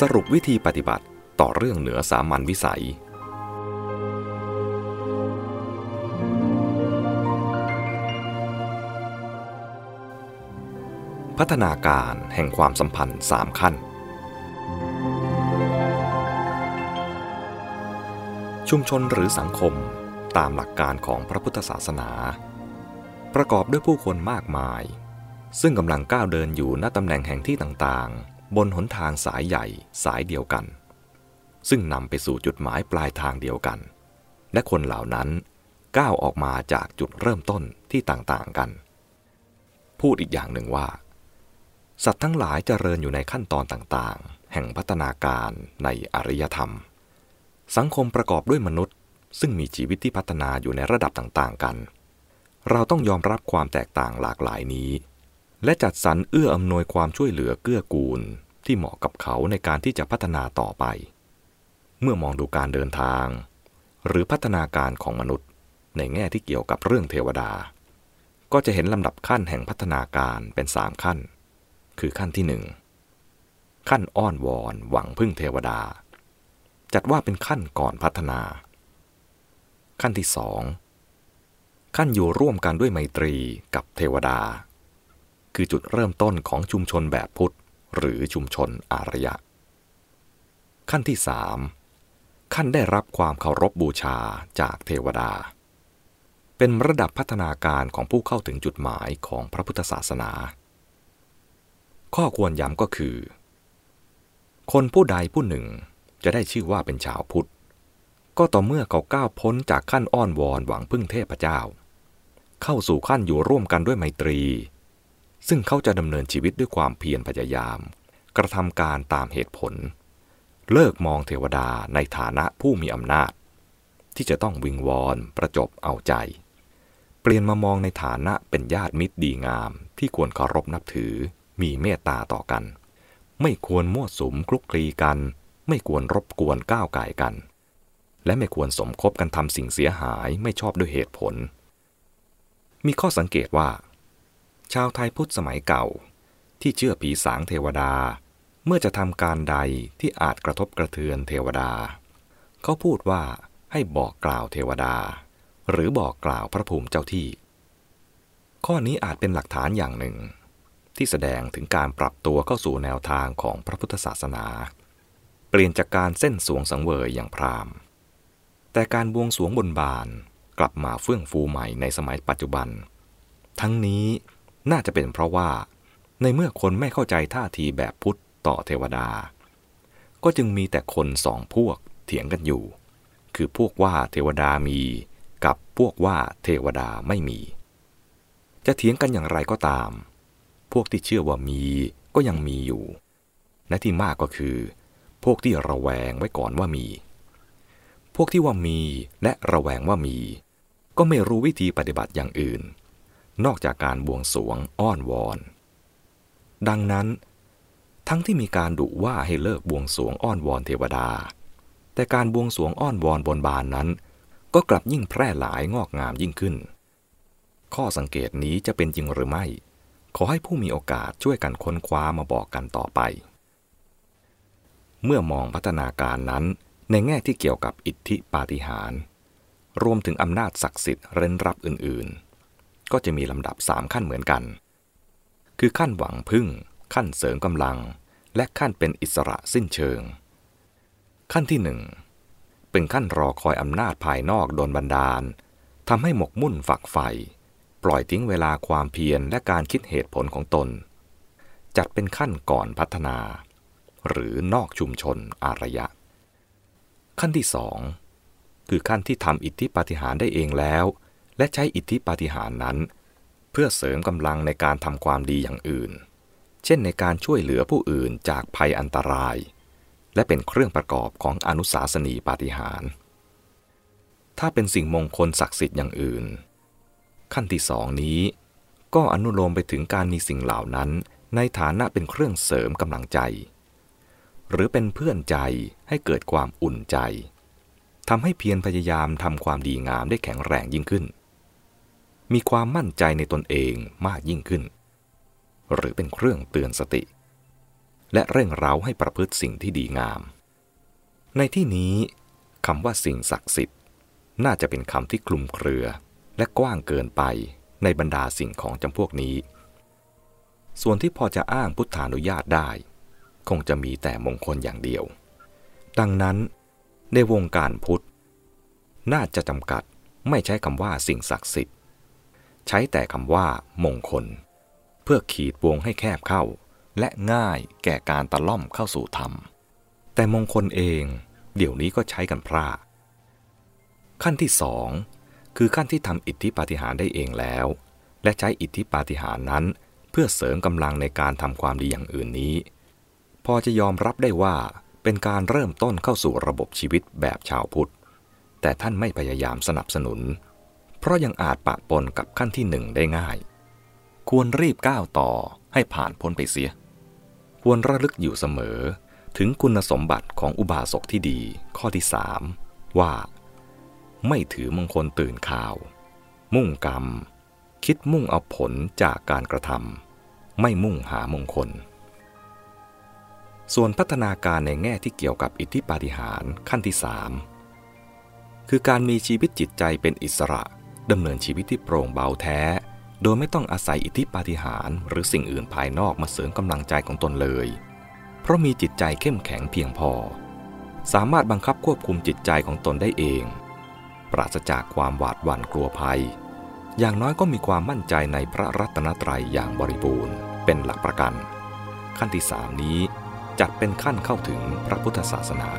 สรุปวิธีปฏิบัติต่อเรื่องเหนือสามัญวิสัย พัฒนาการแห่งความสัมพันธ์สามขั้น ชุมชนหรือสังคมตามหลักการของพระพุทธศาสนา ประกอบด้วยผู้คนมากมาย ซึ่งกำลังก้าวเดินอยู่ณตำแหน่งแห่งที่ต่างๆ บนหนทางสายใหญ่สายเดียวกัน ซึ่งนำไปสู่จุดหมายปลายทางเดียวกัน และคนเหล่านั้นก้าวออกมาจากจุดเริ่มต้นที่ต่างๆกัน พูดอีกอย่างหนึ่งว่า สัตว์ทั้งหลายเจริญอยู่ในขั้นตอนต่างๆ แห่งพัฒนาการในอริยธรรม สังคมประกอบด้วยมนุษย์ ซึ่งมีชีวิตที่พัฒนาอยู่ในระดับต่างๆกัน เราต้องยอมรับความแตกต่างหลากหลายนี้ และจัดสรรเอื้ออำนวยความช่วยเหลือเกื้อกูล ที่เหมาะกับเขาในการที่จะพัฒนาต่อไป เมื่อมองดูการเดินทาง หรือพัฒนาการของมนุษย์ ในแง่ที่เกี่ยวกับเรื่องเทวดา ก็จะเห็นลำดับขั้นแห่งพัฒนาการเป็นสามขั้น คือขั้นที่หนึ่งขั้นอ้อนวอนหวังพึ่งเทวดา จัดว่าเป็นขั้นก่อนพัฒนา ขั้นที่สองขั้นอยู่ร่วมกันด้วยไมตรีกับเทวดา คือจุดเริ่มต้นของชุมชนแบบพุทธ หรือชุมชนอารยะ ขั้นที่สามขั้นได้รับความเคารพบบูชาจากเทวดา เป็นระดับพัฒนาการของผู้เข้าถึงจุดหมายของพระพุทธศาสนา ข้อควรย้ำก็คือ คนผู้ใดผู้หนึ่งจะได้ชื่อว่าเป็นชาวพุทธ ก็ต่อเมื่อเขาก้าวพ้นจากขั้นอ้อนวอนหวังพึ่งเทพเจ้า เข้าสู่ขั้นอยู่ร่วมกันด้วยไมตรี ซึ่งเขาจะดำเนินชีวิตด้วยความเพียรพยายาม กระทำการตามเหตุผล เลิกมองเทวดาในฐานะผู้มีอำนาจ ที่จะต้องวิงวอนประจบเอาใจ เปลี่ยนมามองในฐานะเป็นญาติมิตรดีงาม ที่ควรเคารพนับถือ มีเมตตาต่อกัน ไม่ควรมั่วสุมคลุกคลีกัน ไม่ควรรบกวนก้าวไก่กัน และไม่ควรสมคบกันทำสิ่งเสียหายไม่ชอบด้วยเหตุผล มีข้อสังเกตว่า ชาวไทยพุทธสมัยเก่า ที่เชื่อผีสางเทวดา เมื่อจะทำการใดที่อาจกระทบกระเทือนเทวดา เขาพูดว่าให้บอกกล่าวเทวดา หรือบอกกล่าวพระภูมิเจ้าที่ ข้อนี้อาจเป็นหลักฐานอย่างหนึ่ง ที่แสดงถึงการปรับตัวเข้าสู่แนวทางของพระพุทธศาสนา เปลี่ยนจากการเส้นสวงสังเวยอย่างพราหมณ์แต่การบวงสวงบนบานกลับมาเฟื่องฟูใหม่ในสมัยปัจจุบัน ทั้งนี้ น่าจะเป็นเพราะว่า ในเมื่อคนไม่เข้าใจท่าทีแบบพุทธต่อเทวดา ก็จึงมีแต่คนสองพวกเถียงกันอยู่ คือพวกว่าเทวดามี กับพวกว่าเทวดาไม่มี จะเถียงกันอย่างไรก็ตาม พวกที่เชื่อว่ามีก็ยังมีอยู่ และที่มากก็คือ พวกที่ระแวงไว้ก่อนว่ามี พวกที่ว่ามีและระแวงว่ามี ก็ไม่รู้วิธีปฏิบัติอย่างอื่น นอกจากการบวงสวงอ้อนวอน ดังนั้น ทั้งที่มีการดุว่าให้เลิกบวงสวงอ้อนวอนเทวดา แต่การบวงสวงอ้อนวอนบนบานนั้น ก็กลับยิ่งแพร่หลายงอกงามยิ่งขึ้น ข้อสังเกตนี้จะเป็นจริงหรือไม่ ขอให้ผู้มีโอกาสช่วยกันค้นคว้ามาบอกกันต่อไป เมื่อมองพัฒนาการนั้นในแง่ที่เกี่ยวกับอิทธิปาฏิหาริย์รวมถึงอำนาจศักดิ์สิทธิ์เร้นรับอื่นๆ ก็จะมีลำดับสามขั้นเหมือนกัน คือขั้นหวังพึ่ง ขั้นเสริมกำลัง และขั้นเป็นอิสระสิ้นเชิง ขั้นที่หนึ่งเป็นขั้นรอคอยอำนาจภายนอกโดนบันดาลทำให้หมกมุ่นฝักใฝ่ปล่อยทิ้งเวลาความเพียรและการคิดเหตุผลของตน จัดเป็นขั้นก่อนพัฒนา หรือนอกชุมชนอารยะ ขั้นที่สองคือขั้นที่ทำอิทธิปาฏิหาริย์ได้เองแล้ว และใช้อิทธิปาฏิหาริย์นั้น เพื่อเสริมกำลังในการทำความดีอย่างอื่น เช่นในการช่วยเหลือผู้อื่นจากภัยอันตราย และเป็นเครื่องประกอบของอนุสาสนีปาฏิหาริย์ถ้าเป็นสิ่งมงคลศักดิ์สิทธิ์อย่างอื่น ขั้นที่สองนี้ ก็อนุโลมไปถึงการมีสิ่งเหล่านั้น ในฐานะเป็นเครื่องเสริมกำลังใจ หรือเป็นเพื่อนใจให้เกิดความอุ่นใจทำให้เพียรพยายามทำความดีงามได้แข็งแรงยิ่งขึ้น มีความมั่นใจในตนเองมากยิ่งขึ้น หรือเป็นเครื่องเตือนสติ และเร่งเร้าให้ประพฤติสิ่งที่ดีงาม ในที่นี้คำว่าสิ่งศักดิ์สิทธิ์ น่าจะเป็นคำที่คลุมเครือและกว้างเกินไปในบรรดาสิ่งของจำพวกนี้ ส่วนที่พอจะอ้างพุทธานุญาตได้ คงจะมีแต่มงคลอย่างเดียว ดังนั้นในวงการพุทธ น่าจะจำกัดไม่ใช้คำว่าสิ่งศักดิ์สิทธิ์ ใช้แต่คำว่ามงคล เพื่อขีดวงให้แคบเข้า และง่ายแก่การตะล่อมเข้าสู่ธรรม แต่มงคลเอง เดี๋ยวนี้ก็ใช้กันพร่าขั้นที่สองคือขั้นที่ทำอิทธิปาฏิหาริย์ได้เองแล้ว และใช้อิทธิปาฏิหาริย์นั้น เพื่อเสริมกำลังในการทำความดีอย่างอื่นนี้ พอจะยอมรับได้ว่าเป็นการเริ่มต้นเข้าสู่ระบบชีวิตแบบชาวพุทธ แต่ท่านไม่พยายามสนับสนุน เพราะยังอาจปะปนกับขั้นที่หนึ่งได้ง่าย ควรรีบก้าวต่อให้ผ่านพ้นไปเสีย ควรระลึกอยู่เสมอ ถึงคุณสมบัติของอุบาสกที่ดี ข้อที่สามว่า ไม่ถือมงคลตื่นข่าว มุ่งกรรม คิดมุ่งเอาผลจากการกระทำไม่มุ่งหามงคล ส่วนพัฒนาการในแง่ที่เกี่ยวกับอิทธิปาฏิหาริย์ขั้นที่สามคือการมีชีวิตจิตใจเป็นอิสระ ดำเนินชีวิตที่โปร่งเบาแท้ โดยไม่ต้องอาศัยอิทธิปาฏิหาริย์หรือสิ่งอื่นภายนอกมาเสริมกำลังใจของตนเลย เพราะมีจิตใจเข้มแข็งเพียงพอ สามารถบังคับควบคุมจิตใจของตนได้เอง ปราศจากความหวาดหวั่นกลัวภัย อย่างน้อยก็มีความมั่นใจในพระรัตนตรัยอย่างบริบูรณ์ เป็นหลักประกัน ขั้นที่สามนี้จัดเป็นขั้นเข้าถึงพระพุทธศาสนา